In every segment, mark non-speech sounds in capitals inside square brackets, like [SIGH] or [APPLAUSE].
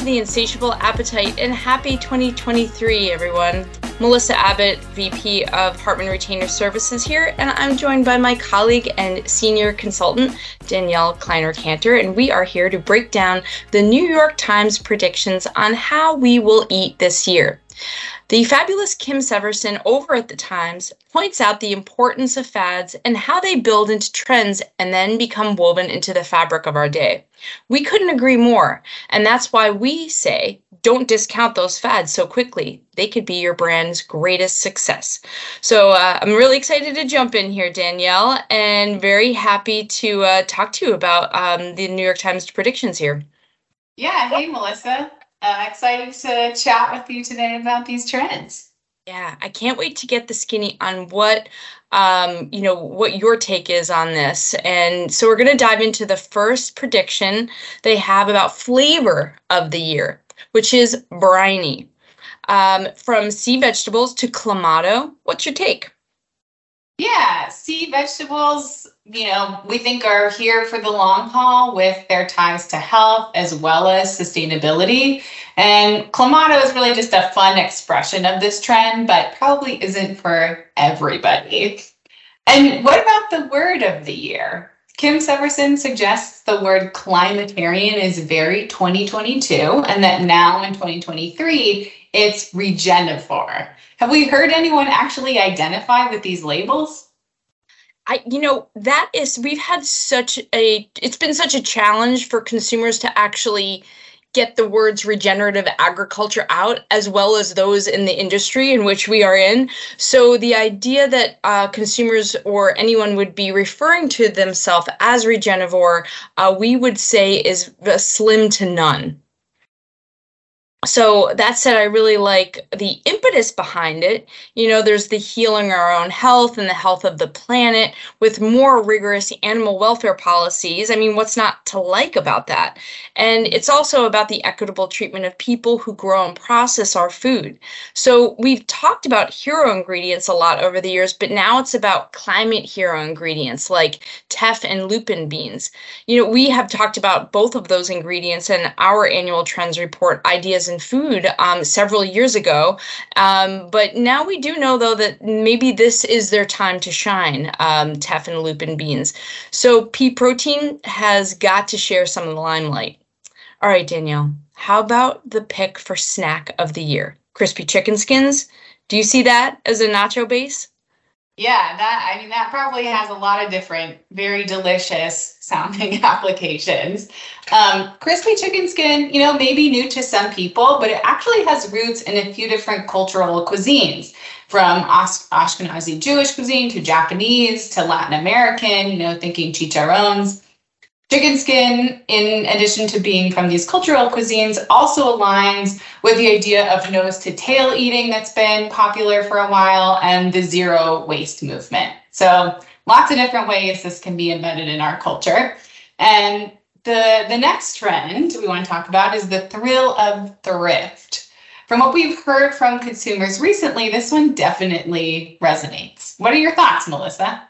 to the Insatiable Appetite and happy 2023, everyone. Melissa Abbott, VP of Hartman Retainer Services here, and I'm joined by my colleague and senior consultant, Danielle Kleiner Cantor, and we are here to break down the New York Times predictions on how we will eat this year. The fabulous Kim Severson over at the Times points out the importance of fads and how they build into trends and then become woven into the fabric of our day. We couldn't agree more, and that's why we say don't discount those fads so quickly. They could be your brand's greatest success. So uh, I'm really excited to jump in here, Danielle, and very happy to uh, talk to you about um, the New York Times predictions here. Yeah, hey, Melissa. Uh, excited to chat with you today about these trends. Yeah, I can't wait to get the skinny on what um, you know what your take is on this. And so we're going to dive into the first prediction they have about flavor of the year, which is briny. Um, from sea vegetables to clamato, what's your take? Yeah, sea vegetables, you know, we think are here for the long haul with their ties to health as well as sustainability. And clamato is really just a fun expression of this trend, but probably isn't for everybody. And what about the word of the year? Kim Severson suggests the word climatarian is very 2022 and that now in 2023 it's regenivore. Have we heard anyone actually identify with these labels? I, you know, that is, we've had such a, it's been such a challenge for consumers to actually get the words regenerative agriculture out as well as those in the industry in which we are in. So the idea that uh, consumers or anyone would be referring to themselves as regenivore, uh, we would say is slim to none so that said, I really like the impetus behind it. You know, there's the healing our own health and the health of the planet with more rigorous animal welfare policies. I mean, what's not to like about that? And it's also about the equitable treatment of people who grow and process our food. So we've talked about hero ingredients a lot over the years, but now it's about climate hero ingredients like teff and lupin beans. You know, we have talked about both of those ingredients in our annual trends report, ideas and food um, several years ago. Um, but now we do know, though, that maybe this is their time to shine, um, and lupin beans. So pea protein has got to share some of the limelight. All right, Danielle, how about the pick for snack of the year? Crispy chicken skins. Do you see that as a nacho base? Yeah, that I mean that probably has a lot of different, very delicious sounding [LAUGHS] applications. Um, crispy chicken skin, you know, may be new to some people, but it actually has roots in a few different cultural cuisines, from Ashkenazi Jewish cuisine to Japanese to Latin American. You know, thinking chicharrones. Chicken skin, in addition to being from these cultural cuisines, also aligns with the idea of nose to tail eating that's been popular for a while and the zero waste movement. So, lots of different ways this can be embedded in our culture. And the, the next trend we want to talk about is the thrill of thrift. From what we've heard from consumers recently, this one definitely resonates. What are your thoughts, Melissa?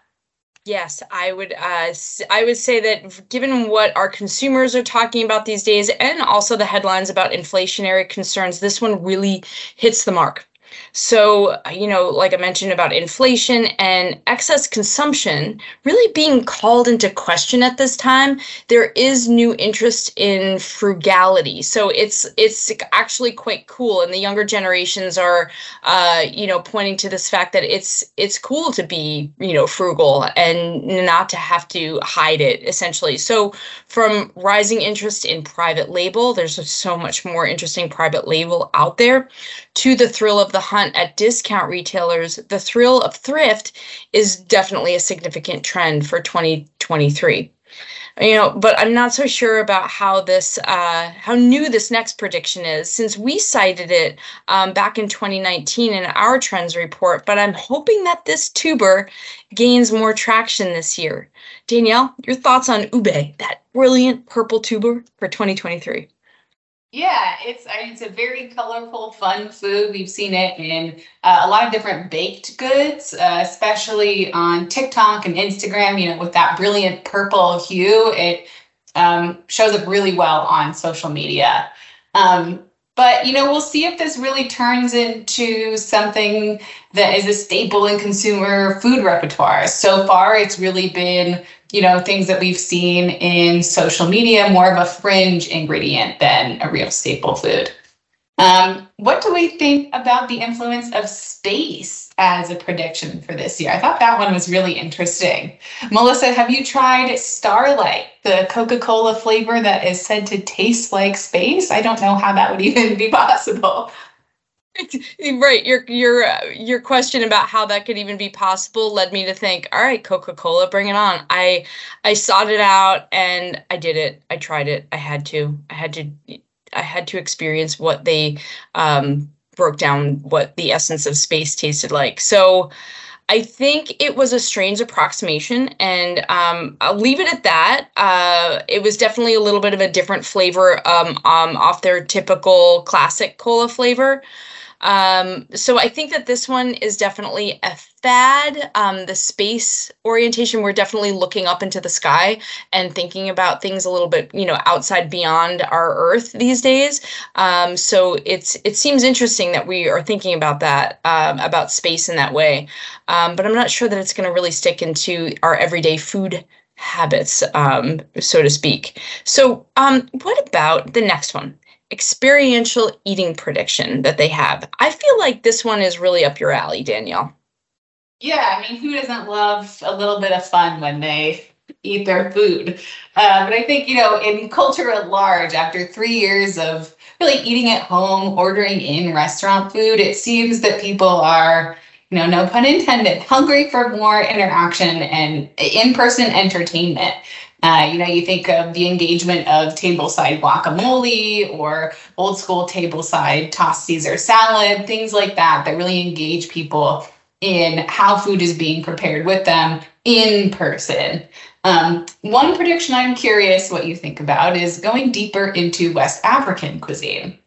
Yes, I would. Uh, I would say that given what our consumers are talking about these days, and also the headlines about inflationary concerns, this one really hits the mark. So, you know, like I mentioned about inflation and excess consumption really being called into question at this time, there is new interest in frugality. So it's it's actually quite cool, and the younger generations are, uh, you know, pointing to this fact that it's it's cool to be, you know, frugal and not to have to hide it essentially. So from rising interest in private label, there's so much more interesting private label out there, to the thrill of the hunt at discount retailers, the thrill of thrift is definitely a significant trend for 2023 you know but i'm not so sure about how this uh, how new this next prediction is. Since we cited it um, back in 2019 in our trends report but i'm hoping that this tuber gains more traction this year. Danielle your thoughts on ube that brilliant purple tuber for 2023 yeah, it's it's a very colorful, fun food. We've seen it in uh, a lot of different baked goods, uh, especially on TikTok and Instagram. You know, with that brilliant purple hue, it um, shows up really well on social media. Um, but you know, we'll see if this really turns into something that is a staple in consumer food repertoire. So far, it's really been you know things that we've seen in social media, more of a fringe ingredient than a real staple food. Um, what do we think about the influence of space as a prediction for this year? I thought that one was really interesting. Melissa, have you tried Starlight, the Coca Cola flavor that is said to taste like space? I don't know how that would even be possible. [LAUGHS] right your your uh, your question about how that could even be possible led me to think all right coca-cola bring it on. I i sought it out and i did it. I tried it. I had to. I had to I had to experience what they um, broke down what the essence of space tasted like. So I think it was a strange approximation, and um, I'll leave it at that. Uh, it was definitely a little bit of a different flavor um, um, off their typical classic cola flavor. Um, so I think that this one is definitely a fad. Um, the space orientation, we're definitely looking up into the sky and thinking about things a little bit, you know, outside beyond our Earth these days. Um, so it's it seems interesting that we are thinking about that um, about space in that way. Um, but I'm not sure that it's going to really stick into our everyday food habits, um, so to speak. So, what about the next one? Experiential eating prediction that they have. I feel like this one is really up your alley, Danielle. Yeah, I mean, who doesn't love a little bit of fun when they eat their food? Uh, but I think, you know, in culture at large, after three years of really eating at home, ordering in restaurant food, it seems that people are, you know, no pun intended, hungry for more interaction and in person entertainment. Uh, you know, you think of the engagement of tableside guacamole or old school tableside tossed Caesar salad, things like that, that really engage people in how food is being prepared with them in person. Um, one prediction I'm curious what you think about is going deeper into West African cuisine.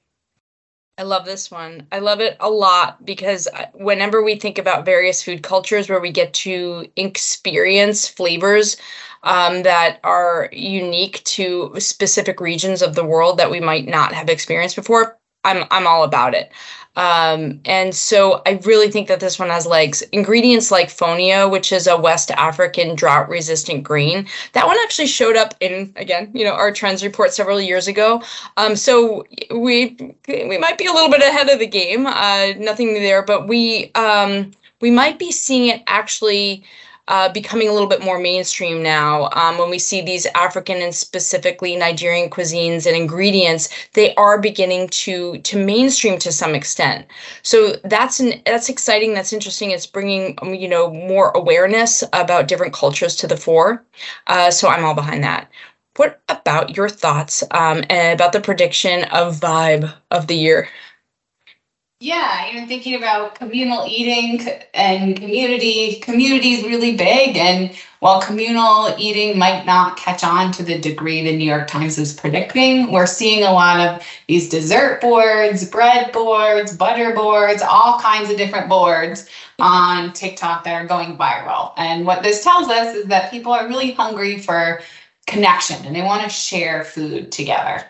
I love this one. I love it a lot because whenever we think about various food cultures where we get to experience flavors um, that are unique to specific regions of the world that we might not have experienced before, I'm I'm all about it. Um, and so I really think that this one has legs. Ingredients like fonio, which is a West African drought resistant grain, that one actually showed up in again, you know, our trends report several years ago. Um, so we we might be a little bit ahead of the game. Uh, nothing there, but we um, we might be seeing it actually uh, becoming a little bit more mainstream now. Um, when we see these African and specifically Nigerian cuisines and ingredients, they are beginning to to mainstream to some extent. So that's an that's exciting. That's interesting. It's bringing um, you know more awareness about different cultures to the fore. Uh, so I'm all behind that. What about your thoughts um, about the prediction of vibe of the year? Yeah, know, thinking about communal eating and community, community is really big. And while communal eating might not catch on to the degree the New York Times is predicting, we're seeing a lot of these dessert boards, bread boards, butter boards, all kinds of different boards on TikTok that are going viral. And what this tells us is that people are really hungry for connection and they want to share food together.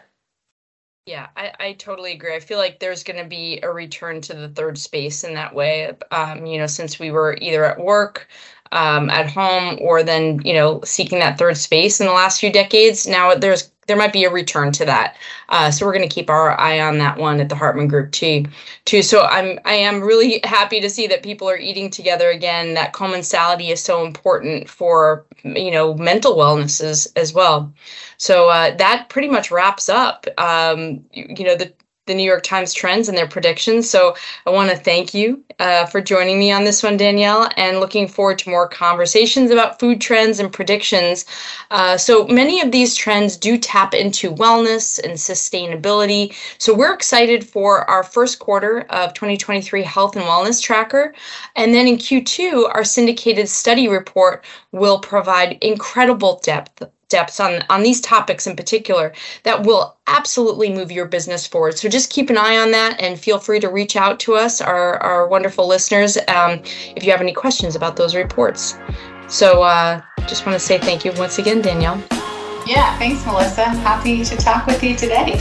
Yeah, I, I totally agree. I feel like there's going to be a return to the third space in that way. Um, you know, since we were either at work, um, at home, or then you know seeking that third space in the last few decades. Now there's there might be a return to that. Uh, so we're going to keep our eye on that one at the Hartman Group too. Too. So I'm I am really [LAUGHS] happy to see that people are eating together again. That commensality is so important for you know mental wellness as, as well. So uh, that pretty much wraps up. Um, you, you know the the New York Times trends and their predictions. So I want to thank you uh, for joining me on this one, Danielle, and looking forward to more conversations about food trends and predictions. Uh, so many of these trends do tap into wellness and sustainability. So we're excited for our first quarter of 2023 health and wellness tracker. And then in Q2, our syndicated study report will provide incredible depth depths on on these topics in particular that will absolutely move your business forward. So just keep an eye on that and feel free to reach out to us our, our wonderful listeners um, if you have any questions about those reports. So uh, just want to say thank you once again danielle. Yeah thanks melissa. Happy to talk with you today